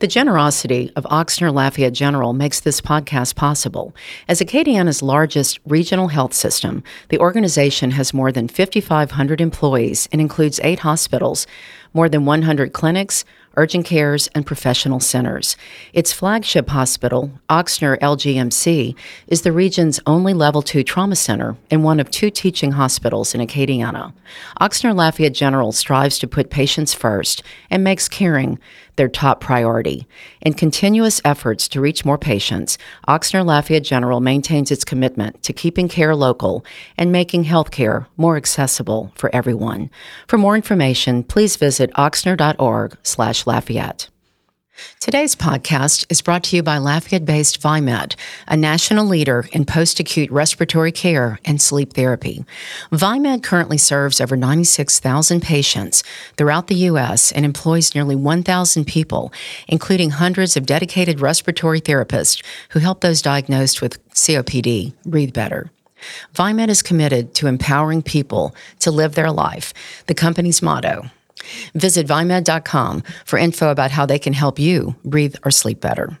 The generosity of Ochsner Lafayette General makes this podcast possible. As Acadiana's largest regional health system, the organization has more than 5,500 employees and includes eight hospitals, more than 100 clinics, urgent cares, and professional centers. Its flagship hospital, Ochsner LGMC, is the region's only level 2 trauma center and one of two teaching hospitals in Acadiana. Ochsner Lafayette General strives to put patients first and makes caring their top priority. In continuous efforts to reach more patients, Ochsner Lafayette General maintains its commitment to keeping care local and making healthcare more accessible for everyone. For more information, please visit ochsner.org/lafayette. Today's podcast is brought to you by Lafayette based Viemed, a national leader in post acute respiratory care and sleep therapy. Viemed currently serves over 96,000 patients throughout the U.S. and employs nearly 1,000 people, including hundreds of dedicated respiratory therapists who help those diagnosed with COPD breathe better. Viemed is committed to empowering people to live their life, the company's motto. Visit viemed.com for info about how they can help you breathe or sleep better.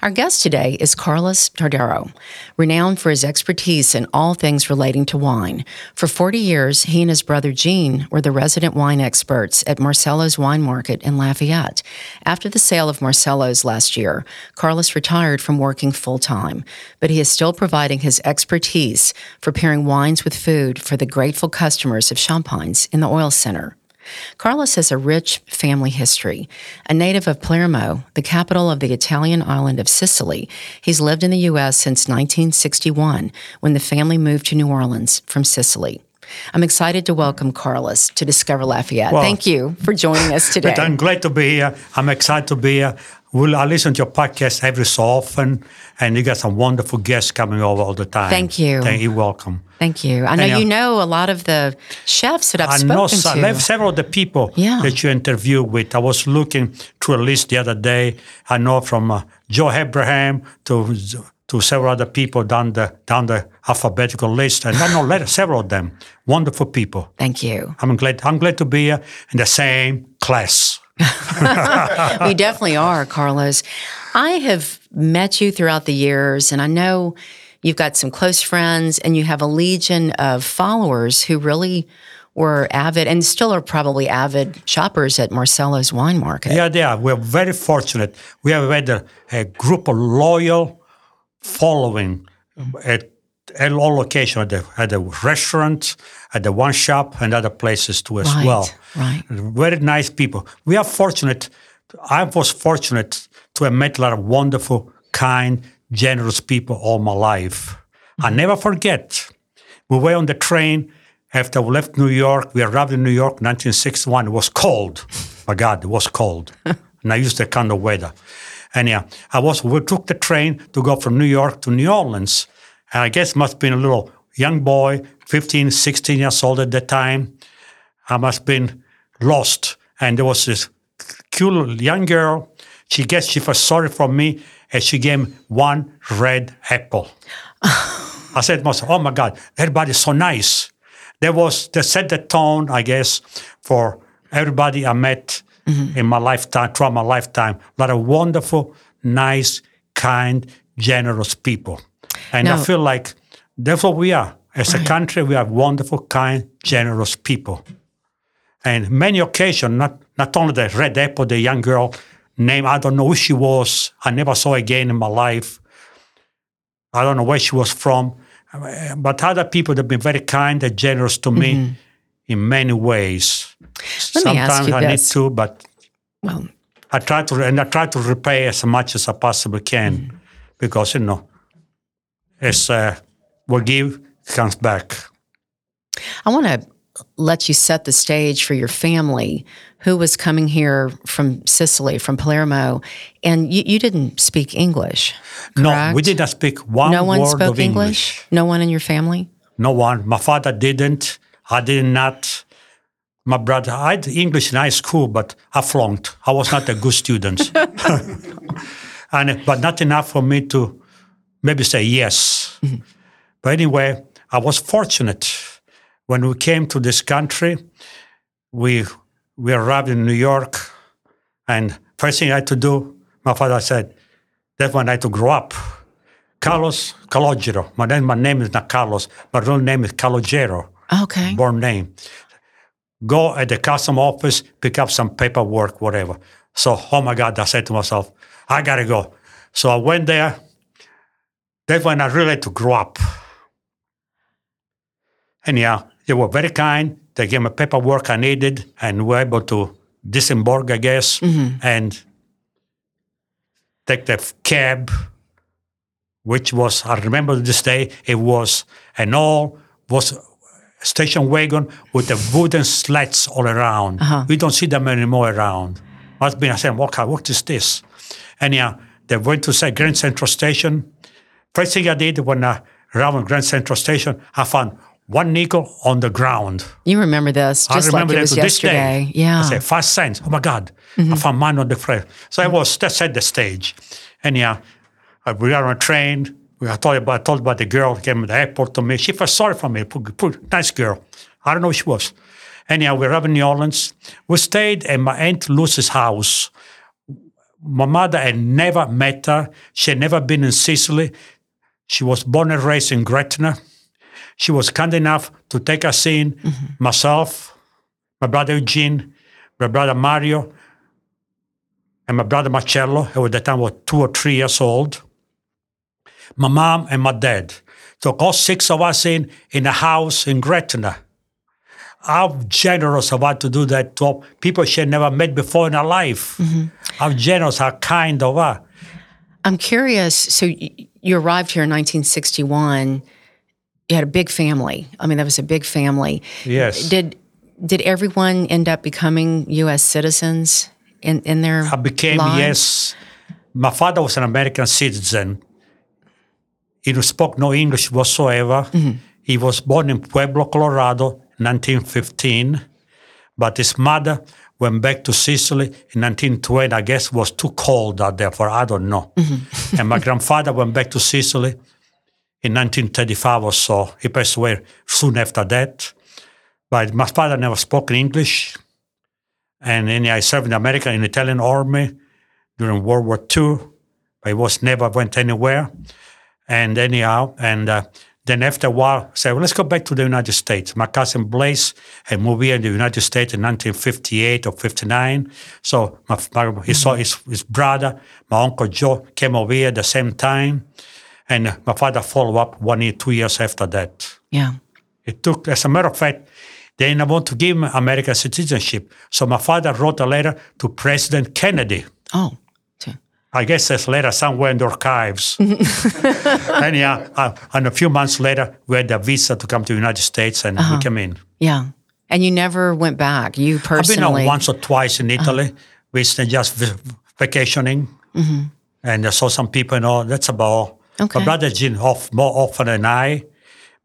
Our guest today is Carlos Todaro, renowned for his expertise in all things relating to wine. For 40 years, he and his brother Gene were the resident wine experts at Marcello's Wine Market in Lafayette. After the sale of Marcello's last year, Carlos retired from working full time, but he is still providing his expertise for pairing wines with food for the grateful customers of Champagnes in the Oil Center. Carlos has a rich family history. A native of Palermo, the capital of the Italian island of Sicily, he's lived in the U.S. since 1961 when the family moved to New Orleans from Sicily. I'm excited to welcome Carlos to Discover Lafayette. Well, Thank you for joining us today. But I'm glad to be here. I'm excited to be here. We'll, I listen to your podcast every so often, and you got some wonderful guests coming over all the time. Thank you. Thank you. Welcome. Thank you. I know And, you know a lot of the chefs that I've I spoken know some, I have several of the people Yeah. that you interview with. I was looking through a list the other day. I know from uh, Joe Abraham to to several other people down the down the alphabetical list, and I know several of them. Wonderful people. Thank you. I'm glad. I'm glad to be here in the same class. we definitely are, Carlos. I have met you throughout the years, and I know you've got some close friends and you have a legion of followers who really were avid and still are probably avid shoppers at Marcello's Wine Market. Yeah, they are. We're very fortunate. We have had a, a group of loyal following um, at, at all locations, at the, at the restaurant, at the one shop, and other places too as Right, well. right. Very nice people. We are fortunate. I was fortunate to have met a lot of wonderful, kind, generous people all my life. I mm-hmm. never forget. We were on the train after we left New York. We arrived in New York, 1961. It was cold. My God, it was cold. and I used that kind of weather. And yeah, I was. We took the train to go from New York to New Orleans. And I guess must have been a little young boy, 15, 16 years old at that time. I must have been lost. And there was this cute young girl. She guess she felt sorry for me, and she gave me one red apple. I said myself, "Oh my God, everybody's so nice." There was that set the tone, I guess, for everybody I met mm-hmm. in my lifetime, throughout my lifetime. A lot of wonderful, nice, kind, generous people, and I feel like that's what we are. As a country, we have wonderful, kind, generous people. And many occasions, not not only the red apple, the young girl name, I don't know who she was. I never saw her again in my life. I don't know where she was from. But other people have been very kind and generous to me in many ways. Let Sometimes I need to, but Well, I try to and I try to repay as much as I possibly can, because you know, it's uh, what give comes back. I want to let you set the stage for your family who was coming here from Sicily, from Palermo, and you, you didn't speak English. No, we didn't speak one No one word spoke of English. No one in your family? No one. My father didn't. I did not. My brother, I had English in high school, but I flunked. I was not a good student. and, but not enough for me to maybe say yes. Mm-hmm. But anyway, I was fortunate. When we came to this country, we, we arrived in New York, and first thing I had to do, my father said, that's when I had to grow up. Carlos Calogero. My name, my name is not Carlos. My real name is Calogero, Okay. born name. Go at the custom office, pick up some paperwork, whatever. So, oh my God, I said to myself, I gotta go. So I went there. That's when I really had to grow up. Anyhow, they were very kind. They gave me paperwork I needed and were able to disembark, I guess, mm-hmm. and take the cab which was I remember this day it was an all was station wagon with the wooden slats all around. Uh-huh. We don't see them anymore around. Must be I said, what what is this? Anyhow, they went to say Grand Central Station. First thing I did when I around Grand Central Station, I found one nickel on the ground. You remember this just I like remember it was to this yesterday. day. Yeah. I said, five cents. Oh my God. I found mine on the floor. So I was, that set the stage. Anyhow, uh, we are on a train. We, I, told about, I told about the girl who came to the airport to me. She felt sorry for me. Nice girl. I don't know who she was. Anyhow, we arrived in New Orleans. We stayed at my Aunt Lucy's house. My mother had never met her. She had never been in Sicily. She was born and raised in Gretna. She was kind enough to take us in, mm-hmm. myself, my brother Eugene, my brother Mario, and my brother Marcello, who at the time was two or three years old, my mom and my dad. Took all six of us in in a house in Gretna. How generous of us to do that to people she had never met before in her life. Mm-hmm. How generous, how kind of her. I'm curious. So you arrived here in 1961. You had a big family. I mean, that was a big family. Yes. Did did everyone end up becoming U.S. citizens in in their I became, lives? yes. My father was an American citizen. He spoke no English whatsoever. Mm-hmm. He was born in Pueblo, Colorado, 1915. But his mother went back to Sicily in 1920. I guess it was too cold out there for I don't know. and my grandfather went back to Sicily in 1935 or so. He passed away soon after that. But my father never spoke English. And then I served in America in the Italian army during World War II. But he was never went anywhere. And anyhow, and uh, then after a while, I said, well, let's go back to the United States. My cousin Blaze had moved here in the United States in 1958 or 59. So my, my, he saw mm-hmm. his, his brother, my uncle Joe, came over here at the same time. And my father followed up one year, two years after that. Yeah. It took, as a matter of fact, they didn't want to give him American citizenship. So my father wrote a letter to President Kennedy. Oh. I guess there's letter somewhere in the archives. Anyhow, uh, and a few months later, we had a visa to come to the United States and we uh-huh. came in. Yeah. And you never went back. You personally, I've been once or twice in uh-huh. Italy. We just v- vacationing mm-hmm. and I saw some people and all. That's about. Okay. My brother's been off more often than I,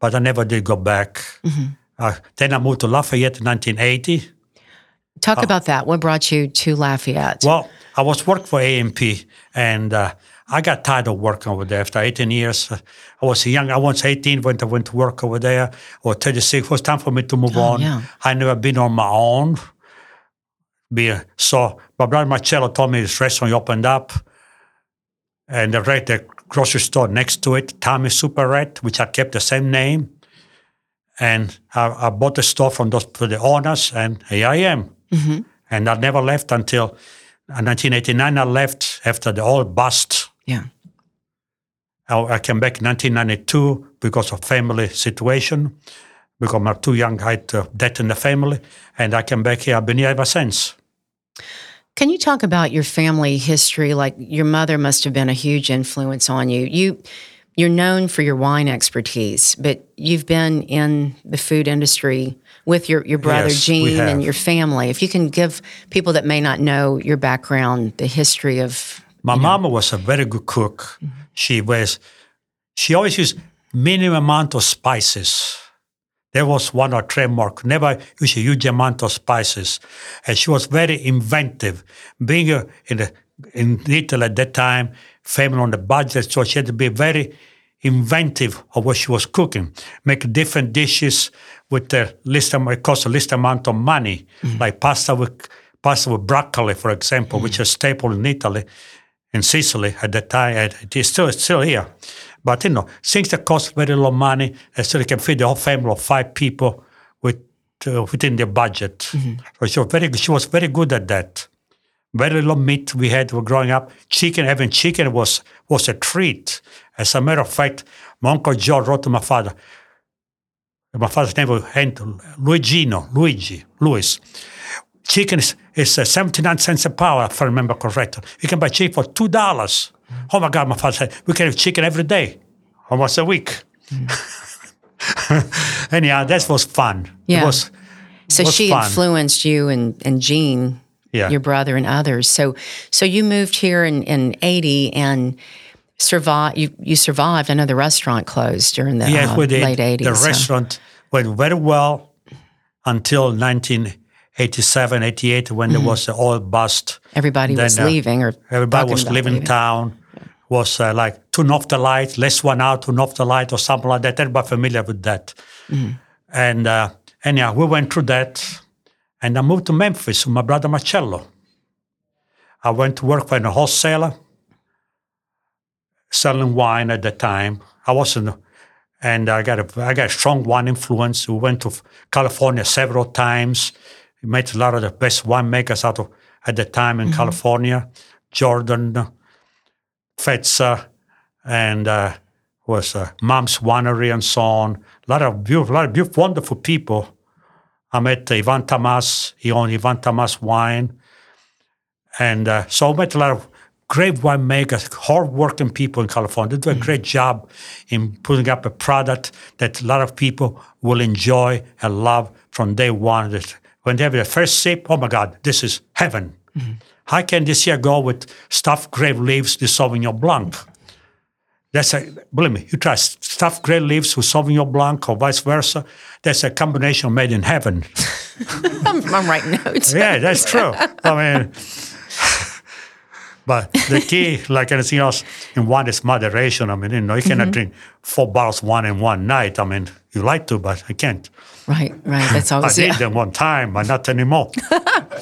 but I never did go back. Mm-hmm. Uh, then I moved to Lafayette in 1980. Talk uh, about that. What brought you to Lafayette? Well, I was working for A&P, and uh, I got tired of working over there. After 18 years, I was young. I was 18 when I went to work over there, or 36. It was time for me to move on. yeah. I never been on my own. So my brother Marcello told me this restaurant opened up, and the, right, the grocery store next to it, Tommy Super Red, which I kept the same name. And I, I bought the store from those for the owners, and here I am. And I never left until uh, 1989. I left after the oil bust. yeah. I, I came back in 1992 because of family situation, because I'm too young, had uh, death in the family, and I came back here. I've been here ever since. Can you talk about your family history? Like your mother must have been a huge influence on you. You you're known for your wine expertise, but you've been in the food industry with your, your brother Yes, Gene and your family. If you can give people that may not know your background the history of My mama was a very good cook. She was, she always used minimum amount of spices. That was one her trademark. Never use a huge amount of spices, and she was very inventive. Being in the, in Italy at that time, family on the budget, so she had to be very inventive of what she was cooking. Make different dishes with the least amount, cost the least amount of money, mm. like pasta with pasta with broccoli, for example, which mm. is a staple in Italy in Sicily at that time. It is still it's still here, but you know things that cost very little money and still can feed the whole family of five people with uh, within their budget. Mm-hmm. So she was very she was very good at that. Very little meat we had growing up. Chicken, having chicken was was a treat. As a matter of fact, my uncle Joe wrote to my father. My father's name was Luigino, Luigi, Louis. Chicken is, is uh, 79 cents a pound, if I remember correctly. You can buy chicken for $2. Oh my God, my father said, we can have chicken every day, almost a week. Anyhow, that was fun. Yeah. It was, so was she fun. influenced you and, and Gene, Yeah. your brother and others. So so you moved here in, in eighty and survived you, you survived. I know the restaurant closed during the yes, uh, late eighties. The restaurant went very well until 1987, 88, when there was the oil bust. Everybody was uh, leaving or Everybody was about leaving town. Was uh, like turn off the light, let's one out, turn off the light, or something like that. Everybody familiar with that. And uh, anyhow, we went through that, and I moved to Memphis with my brother Marcello. I went to work for a wholesaler, selling wine at the time. I wasn't, and I got a I got a strong wine influence. We went to California several times. We met a lot of the best winemakers out of at the time in California, Jordan, Fetzer, and uh, was uh, Mom's Winery and so on. A lot of beautiful, lot of beautiful, wonderful people. I met uh, Ivan Tamas. He owned Ivan Tamas Wine. And uh, so I met a lot of great winemakers, hardworking people in California. They do a hmm. great job in putting up a product that a lot of people will enjoy and love from day one. That When they have their first sip, oh my God, this is heaven. Hmm. How can this year go with stuffed grape leaves, the Sauvignon Blanc? That's a, believe me, you try stuffed grape leaves with Sauvignon Blanc or vice versa. That's a combination made in heaven. I'm, I'm writing notes. Yeah, that's true. I mean, but the key, like anything else in wine, is moderation. I mean, you know, you cannot mm-hmm. drink four bottles wine in one night. I mean, you like to, but I can't. Right, right. That's all. I did yeah. them one time, but not anymore.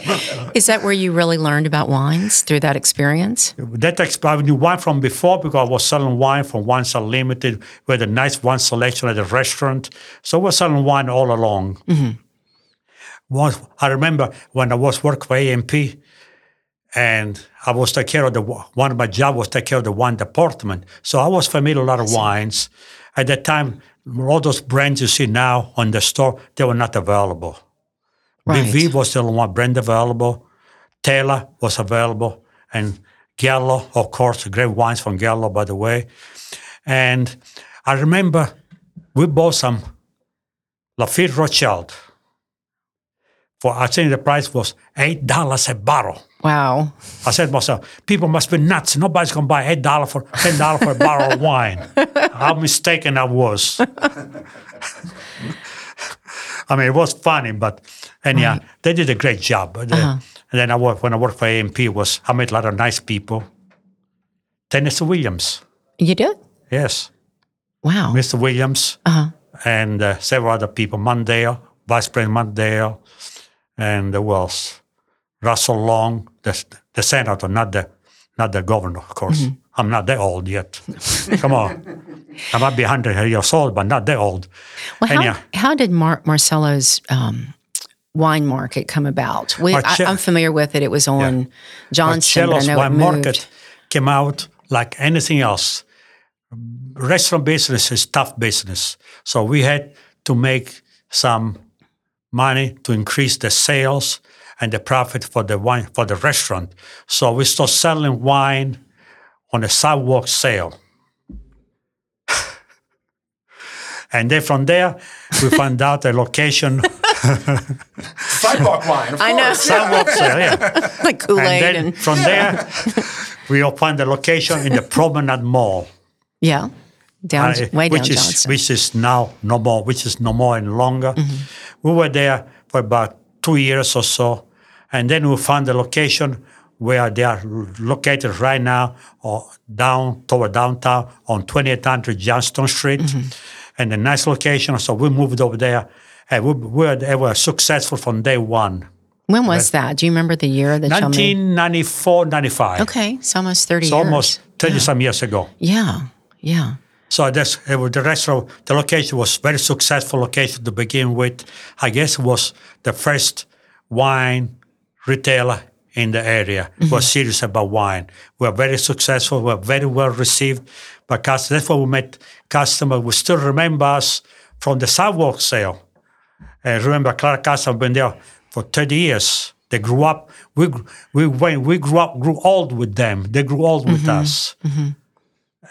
Is that where you really learned about wines through that experience? that exp- I knew wine from before because I was selling wine from Wines Unlimited. We had a nice wine selection at the restaurant. So we're selling wine all along. Mm-hmm. Once, I remember when I was working for A&P and I was taking care of the, one of my job was take care of the wine department. So I was familiar with a lot of wines. At that time, all those brands you see now on the store, they were not available. Right. BV was the only one brand available. Taylor was available, and Gallo, of course, great wines from Gallo, by the way. And I remember we bought some Lafite Rothschild. For I think the price was eight dollars a bottle. Wow. I said to myself, people must be nuts. Nobody's gonna buy eight dollars for ten dollars for a bottle of wine. How mistaken I was. I mean, it was funny, but anyhow, they did a great job. But, uh, And then I when I worked for A&P was I met a lot of nice people. Tennessee Williams, You did? yes, Wow. Mr. Williams, and uh, several other people. Mondale, Vice President Mondale, and who else? Russell Long, the, the senator, not the not the governor, of course. I'm not that old yet. Come on. I might be 100 years old, but not that old. Well, how, Anyhow. how did Mar- Marcello's um, wine market come about? We, I, Marce- I'm familiar with it. It was on Johnston, but I Marcello's wine market came out like anything else. Restaurant business is tough business. So we had to make some money to increase the sales. and the profit for the wine for the restaurant. So we start selling wine on a sidewalk sale. and then from there, we found out a location Sidewalk wine. Of I know. sidewalk sale, yeah. like Kool And Aid then and, from there, we opened the location in the Promenade Mall. yeah, down uh, way down which is Johnston. which is now no more, which is no more any longer. Mm-hmm. We were there for about two years or so, and then we found the location where they are located right now, or down toward downtown on 2800 Johnston Street, Mm-hmm. and a nice location. So we moved over there, and we, we were, they were successful from day one. when was that? Do you remember the year that 1994, 95. Okay, it's almost thirty So years. almost 30 some years ago. Yeah, yeah. So that's the restaurant. The location was very successful location to begin with. I guess it was the first wine retailer in the area who mm-hmm. was serious about wine. We were very successful. We were very well received by customers. That's why we met customers. We still remember us from the sidewalk sale. And remember, Clara Casa been there for 30 years. They grew up. We we went, we grew up, grew old with them. They grew old with mm-hmm. us. Mm-hmm.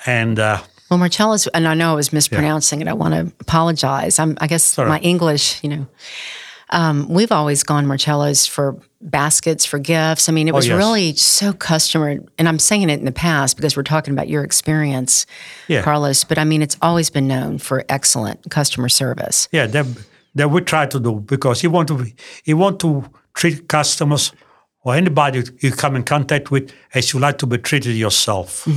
And uh, Well, Marcello's, and I know I was mispronouncing it. I want to apologize. I'm, I guess Sorry. my English, you know, um, we've always gone Marcello's for baskets, for gifts. I mean, it was yes. really so customer, and I'm saying it in the past because we're talking about your experience, Yeah. Carlos. But I mean, it's always been known for excellent customer service. Yeah, that that we try to do because you want to you want to treat customers or anybody you come in contact with as you like to be treated yourself.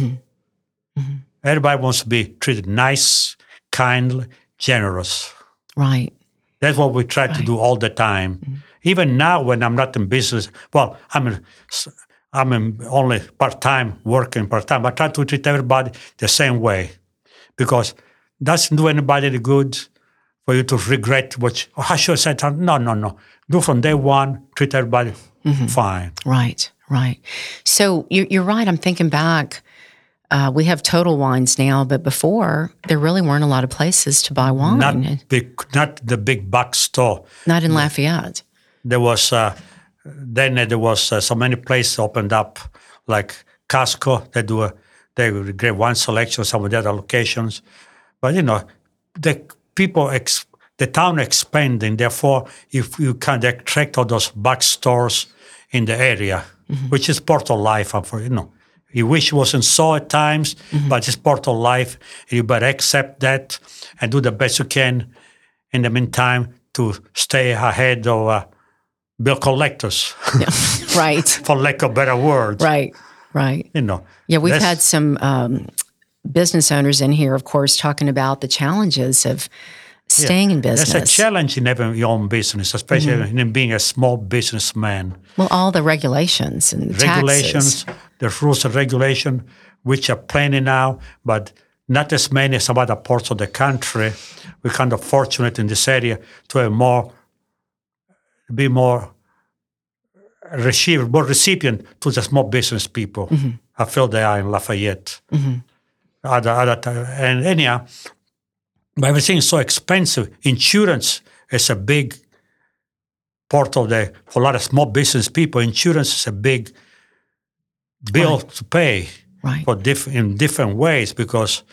Everybody wants to be treated nice, kindly, generous. Right. That's what we try to do all the time. Mm-hmm. Even now, when I'm not in business, well, I'm I'm only part time working part time. I try to treat everybody the same way because doesn't do anybody any good for you to regret what. You, oh, I should have said. No, no, no. Do from day one. Treat everybody mm-hmm. fine. Right, right. So you're, you're right. I'm thinking back. Uh, we have Total Wines now, but before there really weren't a lot of places to buy wine. Not big, not the big box store. Not in Lafayette. there was uh, then there was uh, so many places opened up like Costco. They do a they great wine selection. Some of the other locations, but you know the people ex, the town expanding. Therefore, if you can attract all those box stores in the area, which is part of life. For you know. You wish it wasn't so at times, but it's part of life. You better accept that and do the best you can in the meantime to stay ahead of uh, bill collectors, Right, for lack of better words. right, right. You know. Yeah, we've had some um, business owners in here, of course, talking about the challenges of staying in There's business. a challenge in having your own business, especially mm-hmm. in being a small businessman. well, all the regulations and the Regulations, taxes. the rules and regulation, which are plenty now, but not as many as some other parts of the country. We're kind of fortunate in this area to have more, be more receiver, more recipient to the small business people. Mm-hmm. I feel they are in Lafayette. Mm-hmm. Other, other, ti- and anyhow, but everything is so expensive. Insurance is a big part of the for a lot of small business people. Insurance is a big bill to pay Right. for diff- in different ways because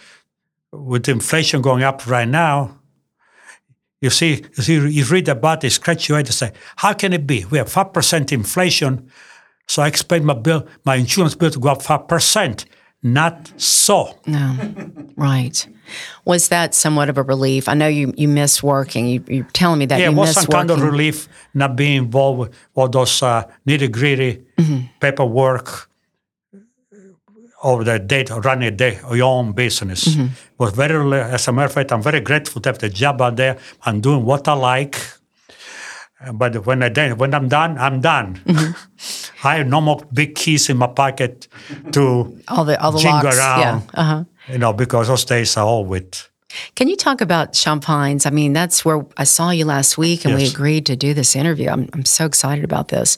with inflation going up right now, you see, you, see, you read about it, scratch your head and say, how can it be? We have five percent inflation, so I expect my bill, my insurance bill to go up five percent. Not so. No, right. Was that somewhat of a relief? I know you you miss working. You, you're telling me that Yeah, you it was miss some working. kind of relief not being involved with all those uh, nitty gritty Mm-hmm. paperwork or the day, running a day, your own business. Mm-hmm. Was very, as a matter of fact, I'm very grateful to have the job out there. I'm doing what I like. Uh, But when I done, when I'm done, I'm done. Mm-hmm. I have no more big keys in my pocket to all the all the jingle locks. around. Yeah. Uh-huh. you know because those days are all with. Can you talk about Champagnes? I mean, that's where I saw you last week and we agreed to do this interview. I'm, I'm so excited about this.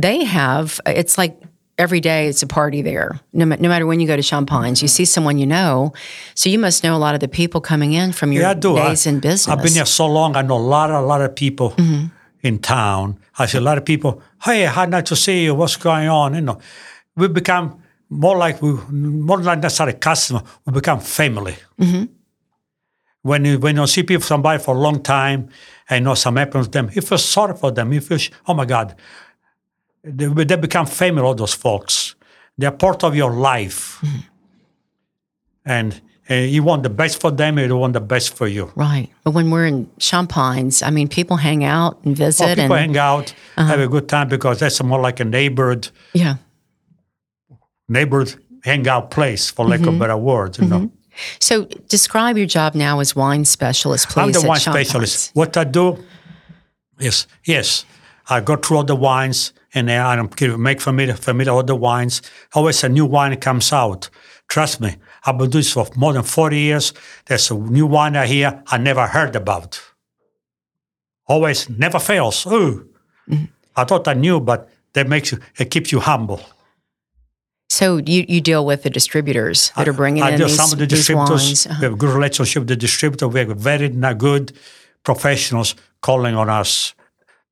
They have, it's like every day it's a party there. No, no matter when you go to Champagnes, you see someone you know. So you must know a lot of the people coming in from your Yeah, I do. days I, in business. I've been here so long. I know a lot, a lot of people Mm-hmm. In town. I see a lot of people, hey, how nice to see you. What's going on? You know, we become more like we, more like necessarily customer. We become family. Mm-hmm. When you when you see people somebody for a long time and you know something happens to them, you feel sorry for them. You feel, oh my God, they, they become family. All those folks, they are part of your life, mm-hmm. and, and you want the best for them. and You want the best for you. Right. But when we're in Champagnes, I mean, people hang out and visit. Well, people and, hang out, uh-huh. have a good time because that's more like a neighborhood yeah. neighborhood hangout place, for lack of mm-hmm. better words. You know, mm-hmm. So describe your job now as wine specialist, please. I'm the wine Champagnes. specialist. What I do is yes, I go through all the wines and I make familiar familiar all the wines. Always a new wine comes out. Trust me, I've been doing this for more than 40 years. There's a new wine I hear I never heard about. Always never fails. Ooh. I thought I knew, but that makes you it keeps you humble. So you, you deal with the distributors that are bringing I in do these, some of the distributors. Uh-huh. We have a good relationship with the distributor. We have very good professionals calling on us.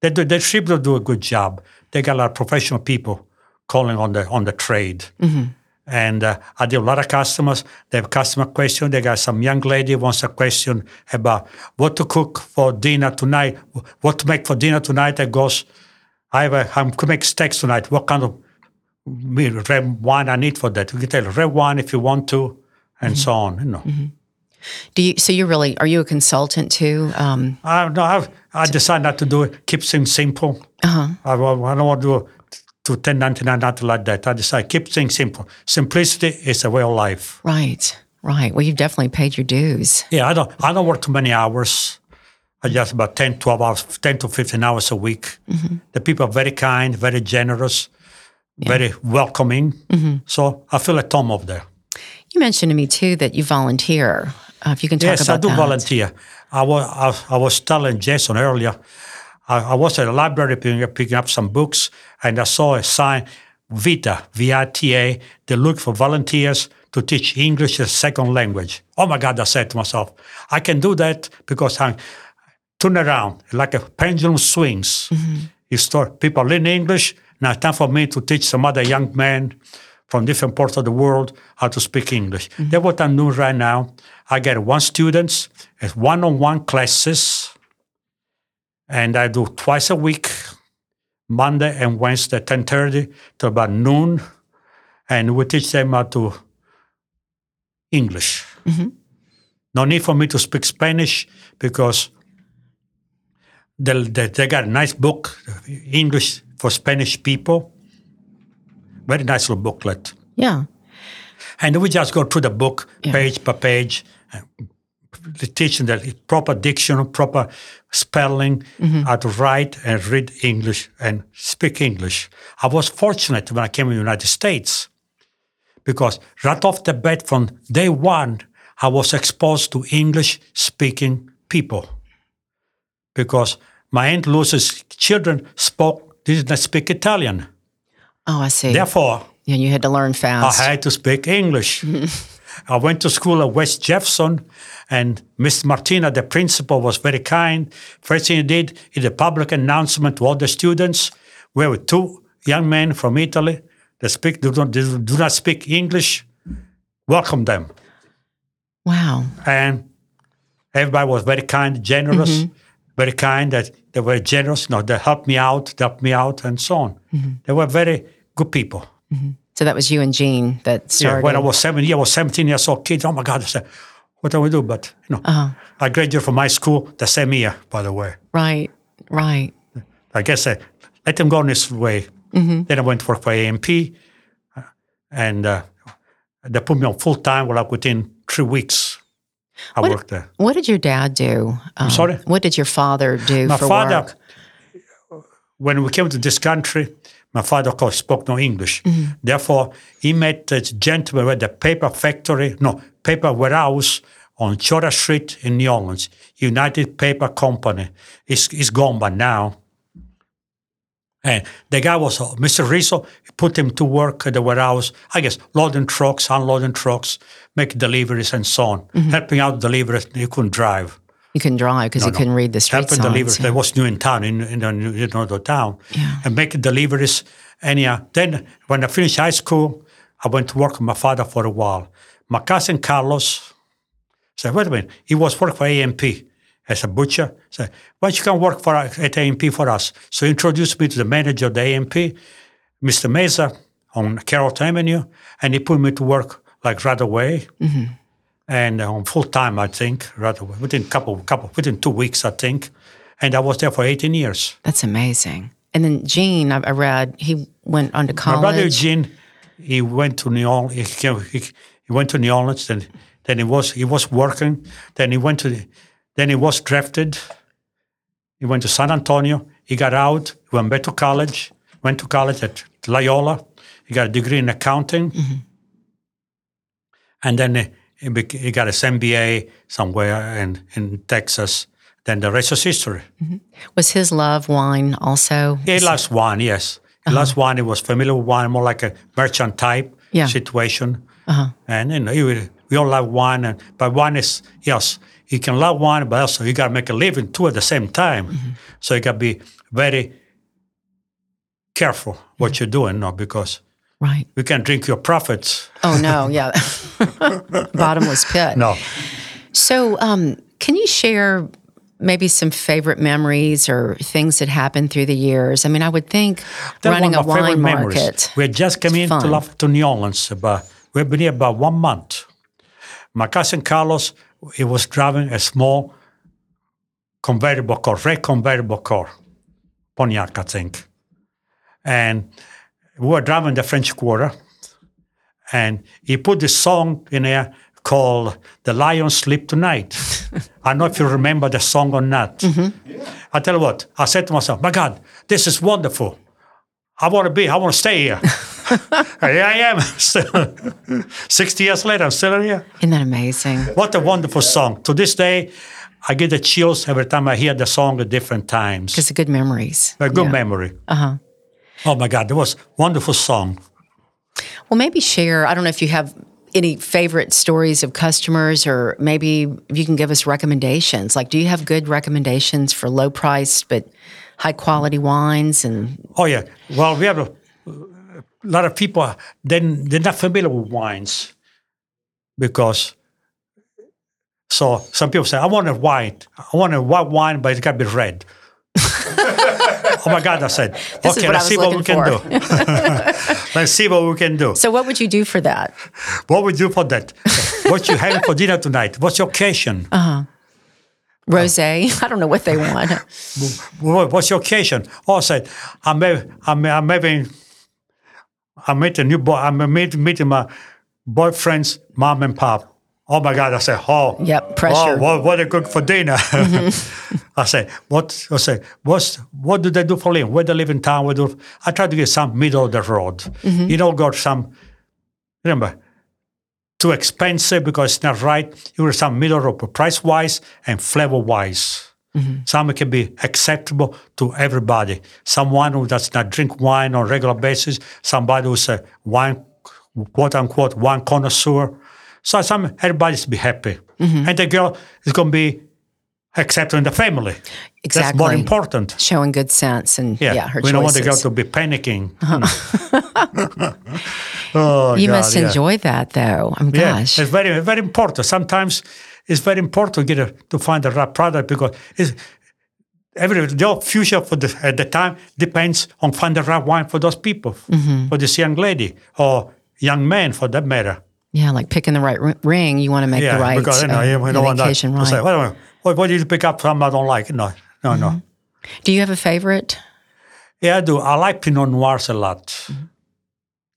The, the distributor do a good job. They got a lot of professional people calling on the on the trade. Mm-hmm. And uh, I deal a lot of customers. They have customer question. They got some young lady wants a question about what to cook for dinner tonight, what to make for dinner tonight. I goes, I have a, I'm going to make steaks tonight. What kind of red wine I need for that? You can tell red wine if you want to, and so on. You know, Do you, so you're really, are you a consultant too? Um, I no, I've, I decided not to do it. Keep things simple. uh-huh. I, I don't want to do to 1099, nothing like that. I decided keep things simple. Simplicity is a way of life. Right, right. Well, you've definitely paid your dues. Yeah, I don't I don't work too many hours. I just about 10, 12 hours, 10 to 15 hours a week. The people are very kind, very generous, very welcoming. So I feel at home over there. You mentioned to me too that you volunteer. Uh, if you can talk Yes, I about do that. volunteer. I was, I, I was telling Jason earlier, I, I was at the library picking, up- picking up some books, and I saw a sign, VITA, V-I-T-A, they look for volunteers to teach English as a second language. Oh my God, I said to myself, I can do that because I turn around like a pendulum swings. Mm-hmm. You start, people learn English, now it's time for me to teach some other young men from different parts of the world how to speak English. Mm-hmm. That's what I'm doing right now. I get one students, one-on-one classes, and I do twice a week, Monday and Wednesday, 10.30 to about noon, and we teach them how to English. Mm-hmm. No need for me to speak Spanish because they, they, they got a nice book, English for Spanish people. Very nice little booklet. Yeah. And we just go through the book Yeah. page by page, teaching the proper diction, proper spelling, mm-hmm. how to write and read English and speak English. I was fortunate when I came to the United States because right off the bat from day one, I was exposed to English speaking people because my Aunt Lucy's children spoke, didn't speak Italian. Oh, I see. Therefore, Yeah, you had to learn fast. I had to speak English. Mm-hmm. I went to school at West Jefferson, and Miss Martina, the principal, was very kind. First thing he did, did a public announcement to all the students. We were two young men from Italy that speak do not, do not speak English. Welcome them, wow. and everybody was very kind, generous, mm-hmm. very kind. That they were generous. You know, they helped me out, they helped me out, and so on. Mm-hmm. They were very good people. Mm-hmm. So that was you and Gene that started. Yeah, when I was seven, yeah, I was 17 years old kid. Oh my God! I said, "What do we do?" But you know, I graduated from my school the same year. By the way, right, right. I guess I let him go on his way. Then I went to work for A&P, uh, and uh, they put me on full time. Well, like within three weeks, I What- worked there. What did your dad do? Um, sorry? What did your father do My father, work? when we came to this country, my father, of course, spoke no English. Therefore, he met this gentleman with the paper factory, no, paper warehouse on Chora Street in New Orleans, United Paper Company. It's, it's gone by now. And the guy was uh, Mr. Rizzo. Put him to work at the warehouse. I guess loading trucks, unloading trucks, make deliveries, and so on. Helping out deliveries. He couldn't drive. You couldn't drive because No, you no. couldn't read the street Helping signs. There was new in town, in, in, know, the town. Yeah. And making deliveries. And yeah, then when I finished high school, I went to work with my father for a while. My cousin Carlos said, wait a minute, he was working for A&P as a butcher. Said, why don't you come work for at A&P for us? So he introduced me to the manager of the A&P, Mr. Mesa on Carrollton Avenue, and he put me to work like right away. Mm-hmm. And uh, on full time, I think, away, within couple, couple, within two weeks, I think. And I was there for 18 years. That's amazing. And then Gene, I, read he went on to college. My brother Gene, he went to New Orleans. He, he, he went to New Orleans. Then, then he was he was working. Then he went to, the, then he was drafted. He went to San Antonio. He got out. Went back to college. Went to college at Loyola. He got a degree in accounting. And then he, he, bec- he got his MBA somewhere in, in Texas. Then the rest is history. Mm-hmm. Was his love wine also? He loves wine, yes. He uh-huh. loves wine. He was familiar with wine, more like a merchant type Yeah. situation. Uh-huh. And you know, he, would- we all love wine, and but wine is yes, you can love wine, but also you got to make a living too at the same time. Mm-hmm. So you got to be very careful what mm-hmm. you're doing, no, because Right. you can drink your profits. Oh no, yeah. Bottomless pit. No, So, um, can you share maybe some favorite memories or things that happened through the years? I mean, I would think That's running a one of my favorite wine memories. market. We had just come in to, fun. Laf- to New Orleans, about, we've been here about one month. My cousin Carlos, he was driving a small convertible car, red convertible car, Pontiac, I think. And we were driving the French Quarter, and he put this song in there called "The Lion Sleep Tonight." I don't know if you remember the song or not. I tell you what, I said to myself, "My God, this is wonderful. I want to be. I want to stay here." here I am, still sixty years later. I'm still here. Isn't that amazing? What a wonderful song! To this day, I get the chills every time I hear the song at different times. Because of good memories. A good memory. Uh huh. Oh my God, it was wonderful song. Well, maybe share. I don't know if you have any favorite stories of customers, or maybe if you can give us recommendations. Like, do you have good recommendations for low priced but high quality wines? And Oh yeah. Well, we have a, a lot of people. Then they're not familiar with wines because. So some people say, "I want a white. I want a white wine, but it's got to be red." Oh my God! I said, This "Okay, let's see what we can do. let's see what we can do. so, what would you do for that? What would you do for that? what you having for dinner tonight? What's your occasion? Uh-huh. Rosé. I don't know what they want. What's your occasion? Oh, I said, I'm, I'm, I'm having, I met a new boy, I'm meeting my boyfriend's mom and pop. Oh my God, I said, oh. Yep, oh, pressure. Oh, what, what they cook for dinner. I said, what, I said, what's, what do they do for living? Where they live in town? Where do, I try to get some middle of the road. Mm-hmm. You know, got some, remember, too expensive because it's not right. You get some middle of price wise and flavor wise. Mm-hmm. Some can be acceptable to everybody. Someone who does not drink wine on a regular basis, somebody who's a wine, quote unquote, wine connoisseur. So some everybody's be happy. Mm-hmm. And the girl is going to be accepted in the family. Exactly, that's more important. Showing good sense and yeah, Yeah, her we don't want the girl to be panicking. Uh-huh. Hmm. oh, you God, must yeah. enjoy that, though. I'm Yeah, gosh. it's very very important. Sometimes it's very important to get a, to find the right product because it's, every the future for the at the time depends on finding the right wine for those people, Mm-hmm. for this young lady or young man for that matter. Yeah, like picking the right r- ring. You want to make yeah, the right because you know uh, we don't want that. right. Say, wait a minute, what, what did you pick up from I don't like? No, no, no. Mm-hmm. Do you have a favorite? Yeah, I do. I like Pinot Noirs a lot.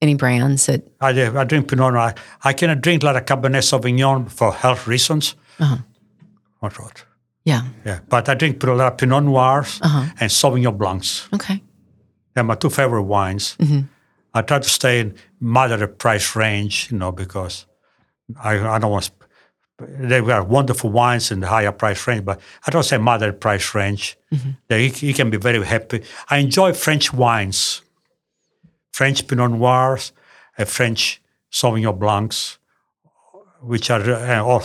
Any brands that? I, do- I drink Pinot Noir. I cannot drink like a Cabernet Sauvignon for health reasons. Uh-huh. What, what? Yeah. Yeah, but I drink a lot of Pinot Noirs Uh-huh. and Sauvignon Blancs. Okay. They're my two favorite wines. Mm-hmm. I try to stay in moderate price range, you know, because I, I don't want. They are wonderful wines in the higher price range, but I don't say moderate price range. Mm-hmm. They, you can be very happy. I enjoy French wines, French Pinot Noirs, and French Sauvignon Blancs, which are uh, or,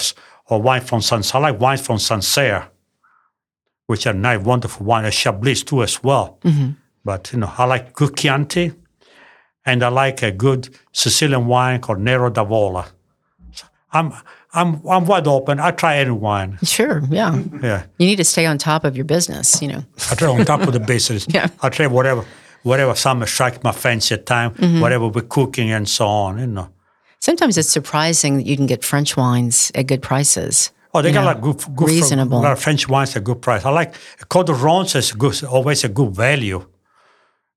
or wine from Sancerre. I like wines from Sancerre. which are nice, wonderful wine. A Chablis too as well. But you know, I like good Chianti, and I like a good Sicilian wine called Nero d'Avola. I'm I'm I'm wide open. I try any wine. Sure, yeah. Yeah, You need to stay on top of your business, you know. I try on top of the business. Yeah. I try whatever whatever some strike my fancy at time, mm-hmm. whatever we're cooking and so on. You know. Sometimes it's surprising that you can get French wines at good prices. Oh, they got know, like good, good reasonable. A lot of French wines at good price. I like Côtes du Rhône is good, always a good value,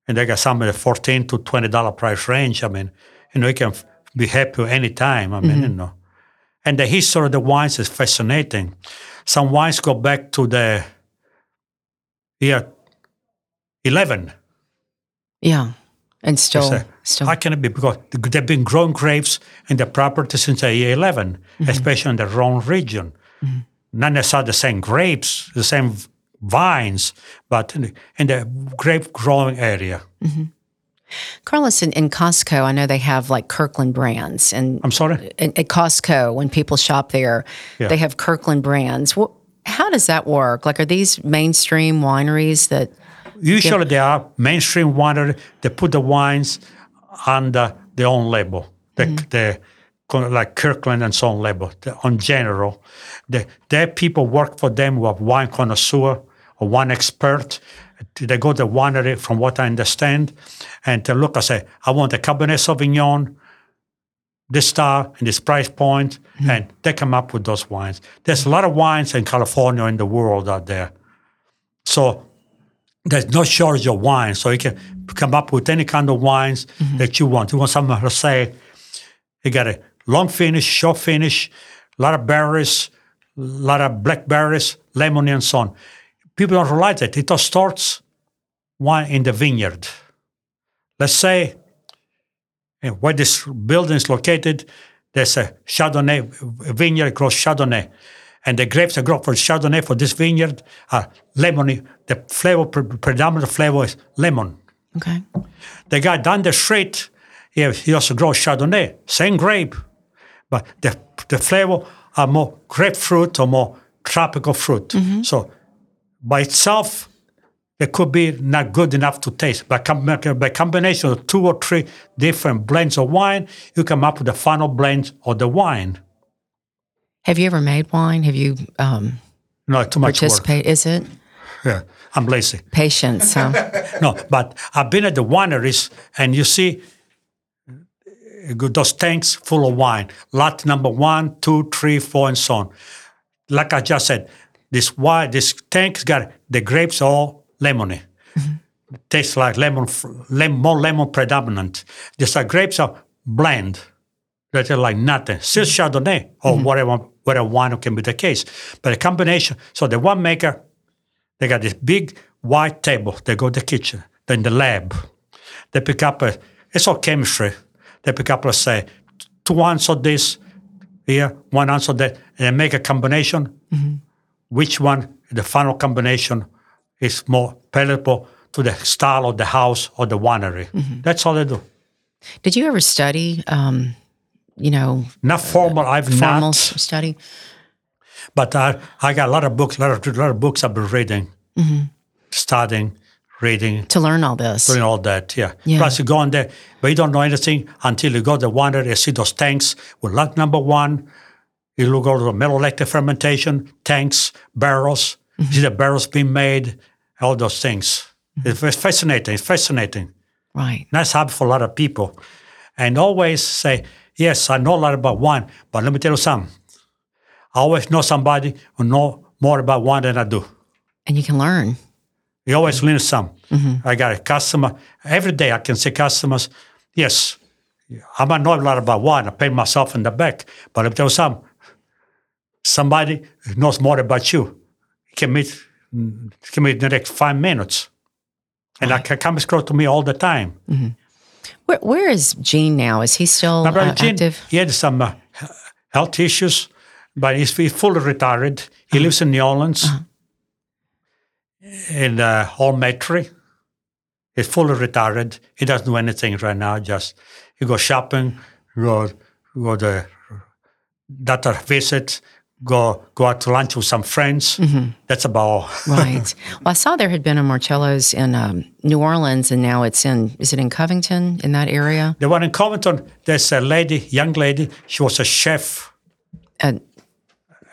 and they got some in the fourteen to twenty dollar price range. I mean, you know, you can f- be happy any time. I mean, you know, and the history of the wines is fascinating. Some wines go back to the year eleven. Yeah. And still, Say, still. How can it be? Because they've been growing grapes in the property since the year 11, Mm-hmm. especially in the Rhone region. Not necessarily the same grapes, the same vines, but in the, in the grape growing area. Mm-hmm. Carlos, in, in Costco, I know they have like Kirkland brands. And I'm sorry? at, at Costco, when people shop there, Yeah. they have Kirkland brands. Wh- how does that work? Like, are these mainstream wineries that, Usually they are mainstream winery. They put the wines under their own label, the, mm-hmm. the kind of like Kirkland and so on label. The, on general, the, their people work for them who are wine connoisseur or wine expert. They go to the winery, from what I understand, and they look and say, "I want a Cabernet Sauvignon." This star and this price point, hmm. and they come up with those wines. There's a lot of wines in California in the world out there. So there's no shortage of wine, so you can come up with any kind of wines mm-hmm. that you want. You want something to say, you got a long finish, short finish, a lot of berries, a lot of blackberries, lemon, and so on. People don't realize that it all starts wine in the vineyard. Let's say eh, where this building is located, there's a Chardonnay vineyard across Chardonnay. And the grapes that grow for Chardonnay for this vineyard are lemony. The flavor, predominant flavor is lemon. okay? The guy down the street, he, he also grows Chardonnay, same grape, but the, the flavor are more grapefruit or more tropical fruit. So by itself, it could be not good enough to taste. By, com- by combination of two or three different blends of wine, you come up with the final blend of the wine. Have you ever made wine? Have you um, No, too much work. Is it Yeah, I'm lazy. patience? Huh? No, but I've been at the wineries and you see those tanks full of wine. Lot number one, two, three, four, and so on. Like I just said, this wine, this tank's got the grapes all lemony. Mm-hmm. Tastes like lemon, f- lem, more lemon predominant. These are grapes are bland. They're like nothing. Still mm-hmm. Chardonnay or mm-hmm. whatever, whatever wine can be the case. But a combination. So the winemaker they got this big white table. They go to the kitchen, then the lab. They pick up a, it's all chemistry. They pick up, let's say, two ounces of this here, one ounce of that, and they make a combination. Which one, the final combination, is more palatable to the style of the house or the winery. Mm-hmm. That's all they do. Did you ever study, um, you know, Not uh, formal, I've formal not. study? But I, I got a lot of books, a lot of, lot of books I've been reading, mm-hmm. studying, reading, To learn all this. doing all that, yeah. Yeah. Plus, you go in there, but you don't know anything until you go to the winery, you see those tanks with lot number one. You look over the malolactic fermentation, tanks, barrels, you see the barrels being made, all those things. Mm-hmm. It's it's fascinating. It's fascinating. Right. That's hard for a lot of people. And always say, yes, I know a lot about wine, but let me tell you something. I always know somebody who know more about wine than I do. And you can learn. You always learn some. Mm-hmm. I got a customer every day. I can say customers, yes, I might know a lot about wine. I pay myself in the back, but let me tell you some. Somebody knows more about you can meet can meet in the next five minutes, and I can comes close to me all the time. Where, where is Gene now? Is he still uh, Gene, active? he had some uh, health issues, but he's, he's fully retired. He lives in New Orleans in uh. He's fully retired. He doesn't do anything right now. Just he goes shopping, go go to doctor visit, go go out to lunch with some friends. That's about all. Right. well, I saw there had been a Marcello's in um, New Orleans, and now it's in. Is it in Covington in that area? The one in Covington, there's a lady, young lady. She was a chef Uh,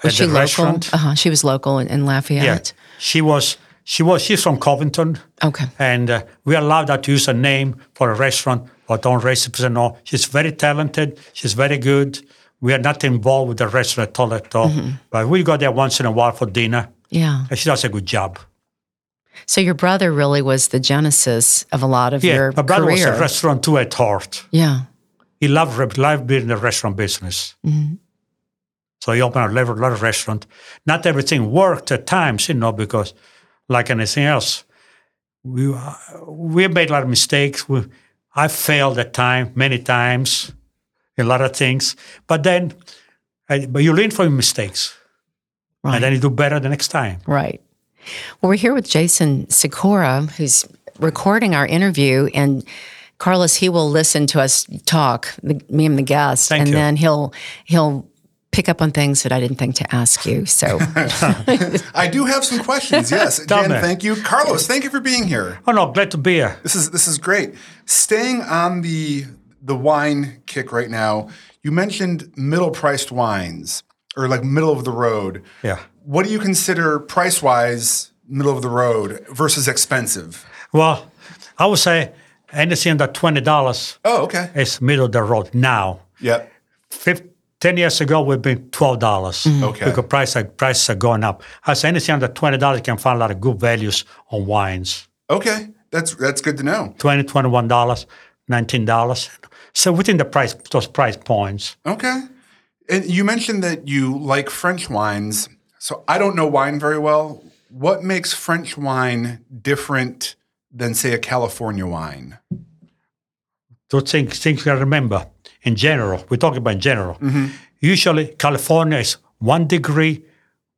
was at she local? restaurant. Uh huh. She was local in, in Lafayette. Yeah, she was. She was. She's from Covington. Okay. and uh, we allowed her to use a name for a restaurant, but don't recipes and all. She's very talented. She's very good. We are not involved with the restaurant at all, at all. Mm-hmm. But we go there once in a while for dinner, Yeah. and she does a good job. So your brother really was the genesis of a lot of Yeah, your my brother career. was a restaurateur at heart. yeah. He loved, loved being in the restaurant business. Mm-hmm. So he opened a lot, of restaurant. Not everything worked at times, you know, because like anything else, we uh, we made a lot of mistakes. We, I failed at time many times, a lot of things. But then, I, but you learn from your mistakes, Right. and then you do better the next time. Right. Well, we're here with Jason Sikora, who's recording our interview, and Carlos, he will listen to us talk, the, me and the guest, Thank and you. then he'll he'll pick up on things that I didn't think to ask you. So, I do have some questions. Yes, Tell Jan, thank you, Carlos. Thank you for being here. Oh no, glad to be here. This is this is great. Staying on the the wine kick right now, you mentioned middle priced wines or like middle of the road. Yeah. What do you consider price wise middle of the road versus expensive? Well, I would say anything under twenty dollars Oh, okay. is middle of the road now. Yep. 10 years ago, we've been $12. dollars mm-hmm. Okay. Because price, are- prices are going up. I say anything under $20, you can find a lot of good values on wines. Okay. That's that's good to know. $20, $21, $19. So within the price, those price points. Okay. And you mentioned that you like French wines. So I don't know wine very well. What makes French wine different than say a California wine? Those things, things you remember. In general, we're talking about in general. Mm-hmm. Usually, California is one degree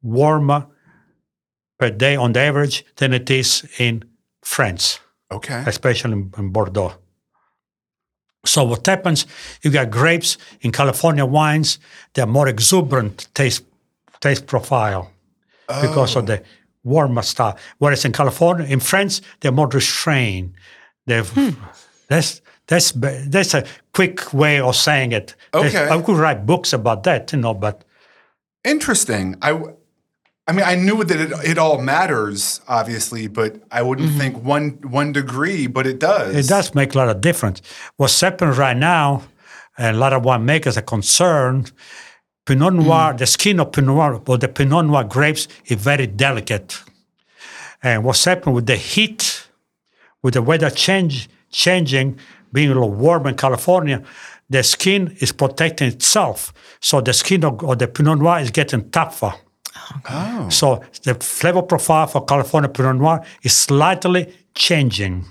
warmer per day on the average than it is in France. Okay. especially in, in Bordeaux. So what happens? You got grapes in California wines; they're more exuberant taste taste profile because of the oh. warmer stuff. Whereas in California, in France, they're more restrained. They've hmm. that's that's that's a quick way of saying it. There's- Okay. I could write books about that, you know, but Interesting. I, I mean, I knew that it, it all matters, obviously, but I wouldn't mm-hmm. think one one degree, but it does. It does make a lot of difference. What's happening right now, and a lot of winemakers are concerned, Pinot Noir, mm. the skin of Pinot Noir, or the Pinot Noir grapes is very delicate. And what's happening with the heat, with the weather change, changing, being a little warm in California, the skin is protecting itself. So the skin of, of the Pinot Noir is getting tougher. Oh. So the flavor profile for California Pinot Noir is slightly changing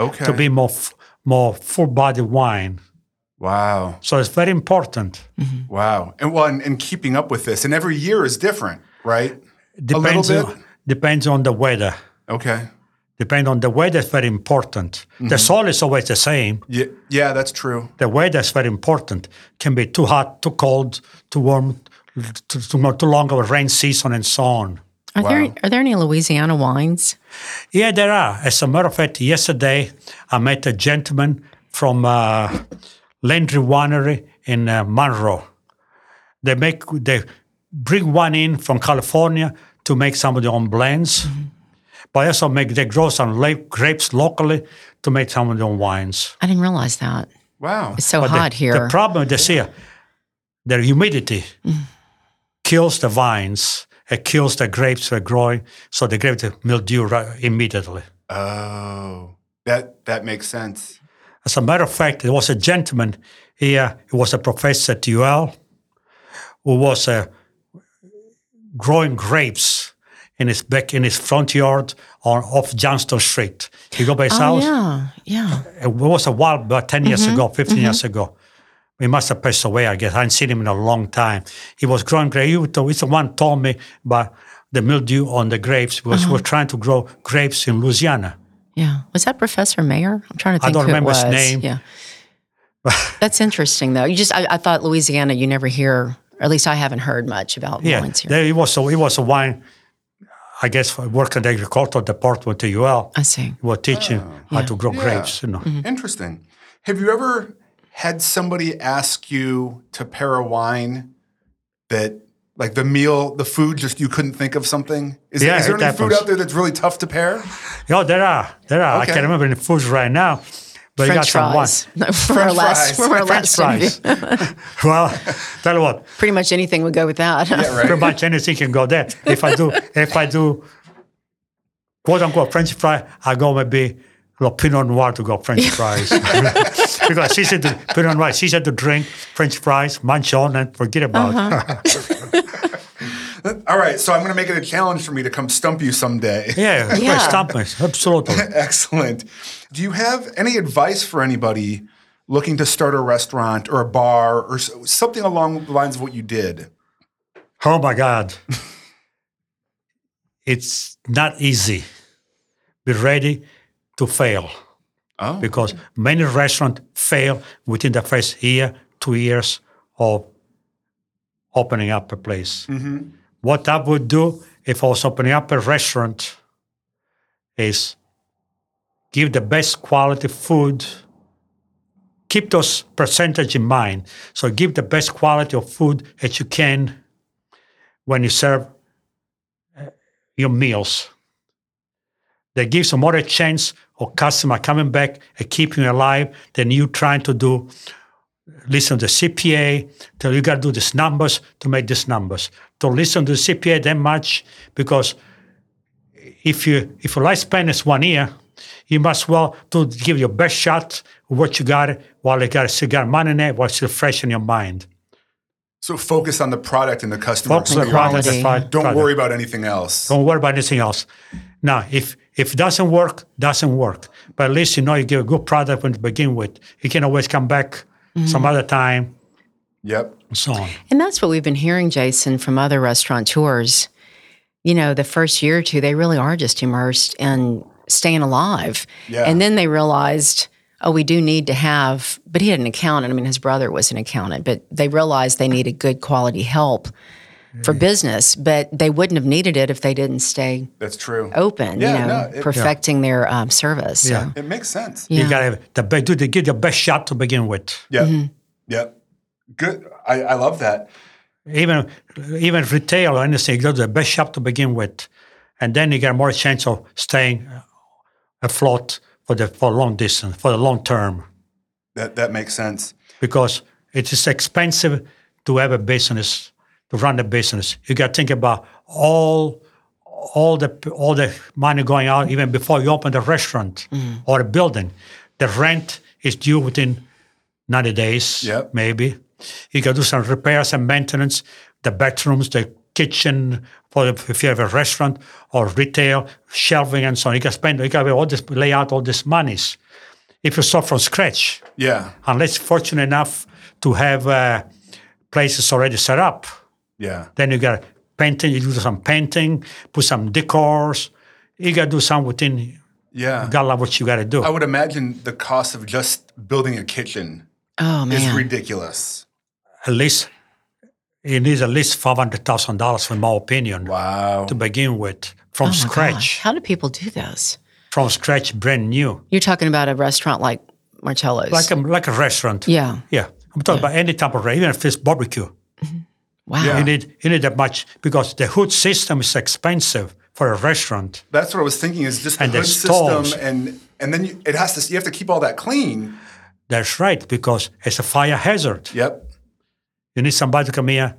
Okay. to be more f- more full body wine. wow. So it's very important. Mm-hmm. Wow. And well, and, and keeping up with this, and every year is different, right? Depends a little on, depends on the weather. Okay. Depends on the weather is very important. The mm-hmm. soil is always the same. Yeah, yeah, that's true. The weather is very important. Can be too hot, too cold, too warm, too, too, too long of a rain season, and so on. are there are there any Louisiana wines? Yeah, there are. As a matter of fact, yesterday I met a gentleman from uh, Landry Winery in uh, Monroe. They make they bring one in from California to make some of their own blends, but also make they grow some la- grapes locally to make some of their own wines. I didn't realize that. Wow. It's so But the- hot here. The problem with this here, the humidity kills the vines. It kills the grapes that are growing, so the grapes mildew right immediately. Oh, that that makes sense. As a matter of fact, there was a gentleman here, he was a professor at UL, who was uh, growing grapes in his back in his front yard on off Johnston Street. He go by his oh house. yeah, yeah. It was a while, about 10 years ago, 15 years ago. He must have passed away, I guess. I haven't seen him in a long time. He was growing grapes. He was- the one told me about the mildew on the grapes because uh-huh. we're trying to grow grapes in Louisiana. Yeah. Was that Professor Mayer? I'm trying to I think don't who remember it his name. Yeah. That's interesting though. You just I, I thought Louisiana you never hear Or at least I haven't heard much about Yeah, wines here. there, it was a, it was a wine. I guess for working in the agricultural department at UL. I see. We were teaching ah, how to grow Yeah. grapes. You know, mm-hmm. Interesting. Have you ever had somebody ask you to pair a wine that, like the meal, the food, just you couldn't think of something? Is, Yeah, is there it any food happens. out there that's really tough to pair? yeah, there are, there are. I can't remember any foods right now, but you got French some wine. fries. No, from our French last, fries. from our French last fries. well, tell you what, Pretty much anything would go with that. Yeah, pretty much anything can go there. If I do, if I do, quote unquote French fry, I go maybe a little Pinot Noir to go French fries because she said to Pinot Noir. she said to drink French fries, munch on, and forget about. Uh-huh. it. All right, so I'm going to make it a challenge for me to come stump you someday. yeah, Yeah. yeah. stump me. absolutely. Excellent. Do you have any advice for anybody looking to start a restaurant or a bar or something along the lines of what you did? Oh my God. it's not easy. Be ready to fail Oh, because many restaurants fail within the first year, two years of opening up a place. What I would do if I was opening up a restaurant is give the best quality food. Keep those percentage in mind. So give the best quality of food that you can when you serve uh, your meals. That gives you more a chance of customer coming back and keeping you alive than you trying to do listen to the CPA, tell you got to do these numbers to make these numbers. Don't listen to the CPA that much because if you if your lifespan is one year, you must well to give your best shot of what you got while you got still got money in it, while it's still fresh in your mind. so focus on the product and the customer. Focus on the experience. quality. Quality. Don't product. worry about anything else. Don't worry about anything else. Now, if if it doesn't work, doesn't work. But at least you know you give a good product when to begin with. You can always come back mm-hmm. some other time Yep. and so on. And that's what we've been hearing, Jason, from other restaurateurs. You know, the first year or two, they really are just immersed in staying alive. Yeah. And then they realized, oh, we do need to have, but he had an accountant. I mean, his brother was an accountant, but they realized they needed good quality help for business, but they wouldn't have needed it if they didn't stay That's true. open, Yeah, you know, no, it- perfecting their um, service. So. Yeah. It makes sense. Yeah. You got to the best, do the, give your best shot to begin with. Yep. Mm-hmm. Yep. Good. I, I love that. even even retail or anything, you do the best shop to begin with, and then you get more chance of staying afloat for the for long distance, for the long term, That that makes sense. because it is expensive to have a business, to run the business. You got to think about all all the all the money going out even before you open the restaurant or a building. The rent is due within 90 days, Yep. maybe. You got to do some repairs and maintenance, the bedrooms, the kitchen, for the, if you have a restaurant or retail, shelving and so on. You got to spend, you got to all this, lay out all these monies. If you start from scratch, Yeah. unless fortunate enough to have uh, places already set up, Yeah. then you got painting, you do some painting, put some decors. You got to do some within, Yeah. got to what you got to do. I would imagine the cost of just building a kitchen Oh, man. is ridiculous. at least it needs at least five hundred thousand dollars, in my opinion, Wow. to begin with, from Oh, scratch, gosh. How do people do this? from scratch, brand new, You're talking about a restaurant like Marcello's. like a like a restaurant. yeah. yeah. I'm talking about any type of restaurant, even if it's barbecue. Mm-hmm. Wow. Yeah. You need you need that much because the hood system is expensive for a restaurant. That's what I was thinking. Is just the And the hood stalls. system, and and then you, it has to. You have to keep all that clean. That's right because it's a fire hazard. Yep. You need somebody to come here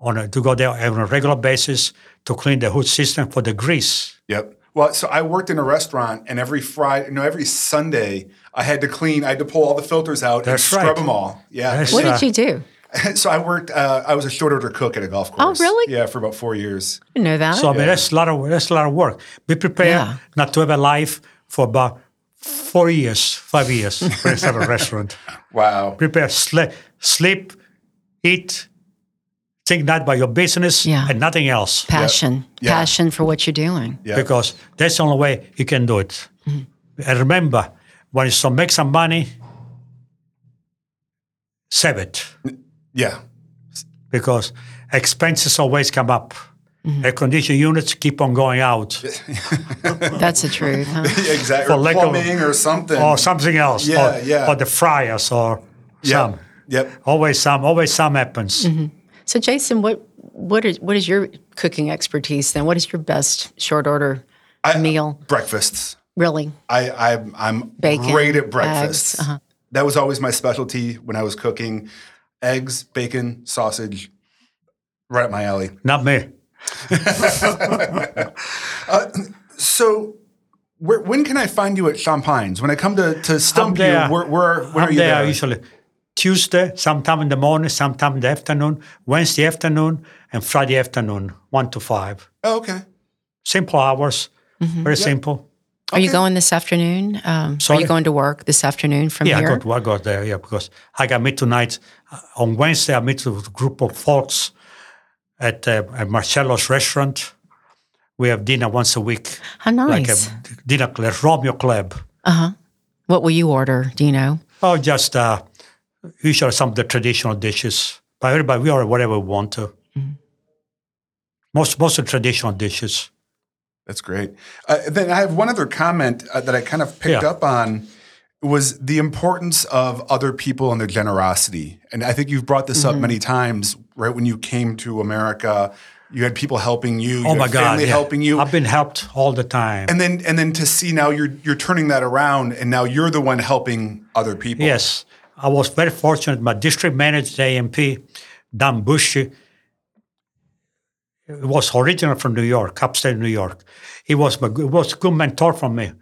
on a, to go there on a regular basis to clean the hood system for the grease. Yep. Well, so I worked in a restaurant, and every Friday, no, every Sunday, I had to clean. I had to pull all the filters out That's and scrub right. them all. Yeah. That's What Uh, did you do? so I worked. Uh, I was a short order cook at a golf course. Oh, really? Yeah, for about four years. I know that. So I mean, that's a lot of that's a lot of work. Be prepared Yeah. not to have a life for about four years, five years when you have a restaurant. Wow. Prepare, sleep, sleep, eat, think not about your business Yeah. and nothing else, passion. Yeah. Passion for what you're doing. Yeah. because that's the only way you can do it. And remember, when you so make some money, save it. Yeah. because expenses always come up. Mm-hmm. Air conditioning units keep on going out, That's the truth. Huh? exactly. For Or lack of- or something. or something else, Yeah, or, yeah. or the fryers, or Yep, some. Yep. Always some. Always some happens. So, Jason, what what is what is your cooking expertise then? What is your best short order I- meal? Breakfasts. Really? I, I I'm Bacon, great at eggs, breakfasts. uh-huh. That was always my specialty when I was cooking. Eggs, bacon, sausage, right up my alley. Not me. So, where, when can I find you at Champagne's? When I come to, to stump you, there. where, where, when are I'm you there there? usually Tuesday, sometime in the morning, sometime in the afternoon, Wednesday afternoon, and Friday afternoon, one to five. Oh, okay. Simple hours, Mm-hmm. very simple. Are you going this afternoon? Um, are you going to work this afternoon from Yeah, here? I got I got there. Yeah, because I got meet tonight uh, on Wednesday. I meet with a group of folks at, uh, at Marcello's restaurant. We have dinner once a week, How like nice. a dinner club, Romeo Club. Uh huh. What will you order? Do you know? Oh, just uh, usually some of the traditional dishes. But everybody, we order whatever we want to. Mm-hmm. Most most of the traditional dishes. That's great. Uh, then I have one other comment uh, that I kind of picked Yeah. up on was the importance of other people and their generosity. And I think you've brought this Mm-hmm. up many times, right? When you came to America, you had people helping you, you Oh had my God! family yeah. helping you. I've been helped all the time. and then and then to see now you're you're turning that around and now you're the one helping other people. Yes, I was very fortunate. My district manager A&P, Dan Bushy, was originally from New York, upstate New York. He was my, was a good mentor for me.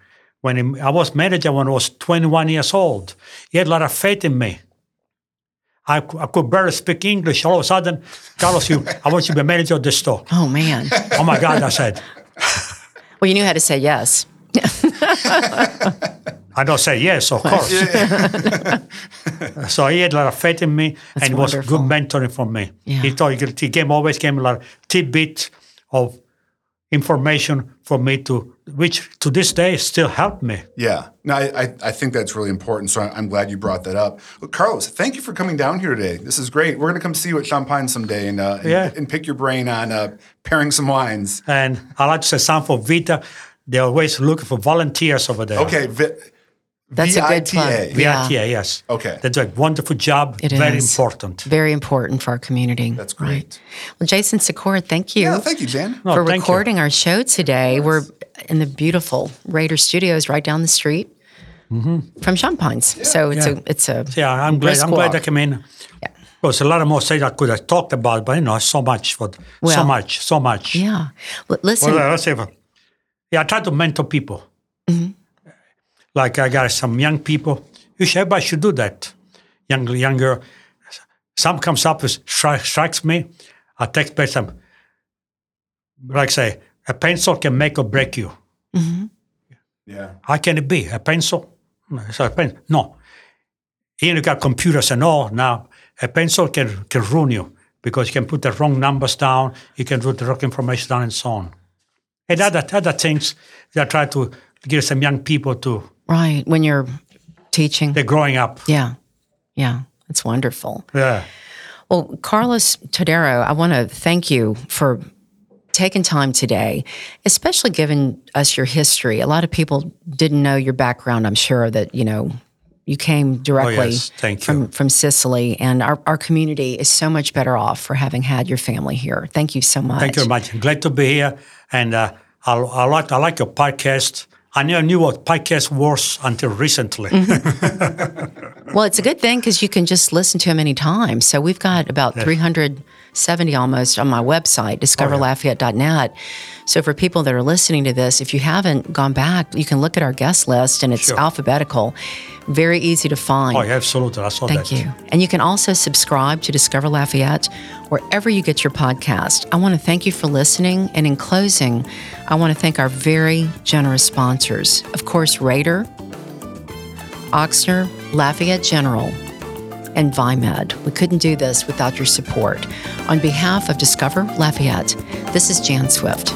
When he, I was manager when I was 21 years old, he had a lot of faith in me. I, I could barely speak English. All of a sudden, Carlos, you, I want you to be manager of this store. Oh man. Oh my God, I said. well, you knew how to say yes. I don't say yes, of course. so he had a lot of faith in me, and he was good mentoring for me. Yeah. He thought he, gave always gave me a lot of tidbit of information for me to, which to this day still help me. Yeah. No, I, I, I think that's really important. So I- I'm glad you brought that up. Well, Carlos, thank you for coming down here today. This is great. We're going to come see you at Champagne someday and, uh, and, Yeah. and pick your brain on uh, pairing some wines. And I like to say something for VITA. They're always looking for volunteers over there. Okay. Vi- That's a good VITA. plug. VITA, Yeah. yes. Okay. They do a wonderful job. It very is. important. Very important for our community. That's great. Well, Jason Sikora, thank you. Yeah, thank you, Jan. No, for thank you. recording our show today. We're in the beautiful Rader Studios right down the street from Champagne's. So it's Mm-hmm. Yeah. a it's a Yeah, I'm glad. I'm glad I came in. Yeah. There's a lot of more things I could have talked about, but you know, so much for so much, so much. Yeah. Well, listen, Well, let's say, yeah, I try to mentor people. Mm-hmm. Like I got some young people. You should, everybody should do that. Young, younger. Some comes up with stri- strikes me. I text back some. Like say, a pencil can make or break you. Mm-hmm. Yeah. How can it be? A pencil? It's a pen. No. Even you got computers and all now, a pencil can, can ruin you because you can put the wrong numbers down, you can put the wrong information down, and so on. And other, other things that I try to give some young people to, right when you're teaching. they're growing up. Yeah. Yeah. It's wonderful. Yeah. Well, Carlos Todaro, I want to thank you for taking time today, especially given us your history. A lot of people didn't know your background. I'm sure that, you know, you came directly Oh, yes. Thank you. from, from Sicily, and our, our community is so much better off for having had your family here. Thank you so much. Thank you very much. Glad to be here. And uh, I, I, like, I like your podcast. I never knew what podcast was until recently. Mm-hmm. Well, it's a good thing because you can just listen to them anytime. So we've got about 370 almost on my website, discoverlafayette.net. So for people that are listening to this, if you haven't gone back, you can look at our guest list and it's Sure. alphabetical. Very easy to find. oh, yeah, absolutely. I saw Thank that. you. And you can also subscribe to Discover Lafayette wherever you get your podcast. I want to thank you for listening. And in closing, I want to thank our very generous sponsors. Of course, Rader, Ochsner, Lafayette General, and VIMED. We couldn't do this without your support. On behalf of Discover Lafayette, this is Jan Swift.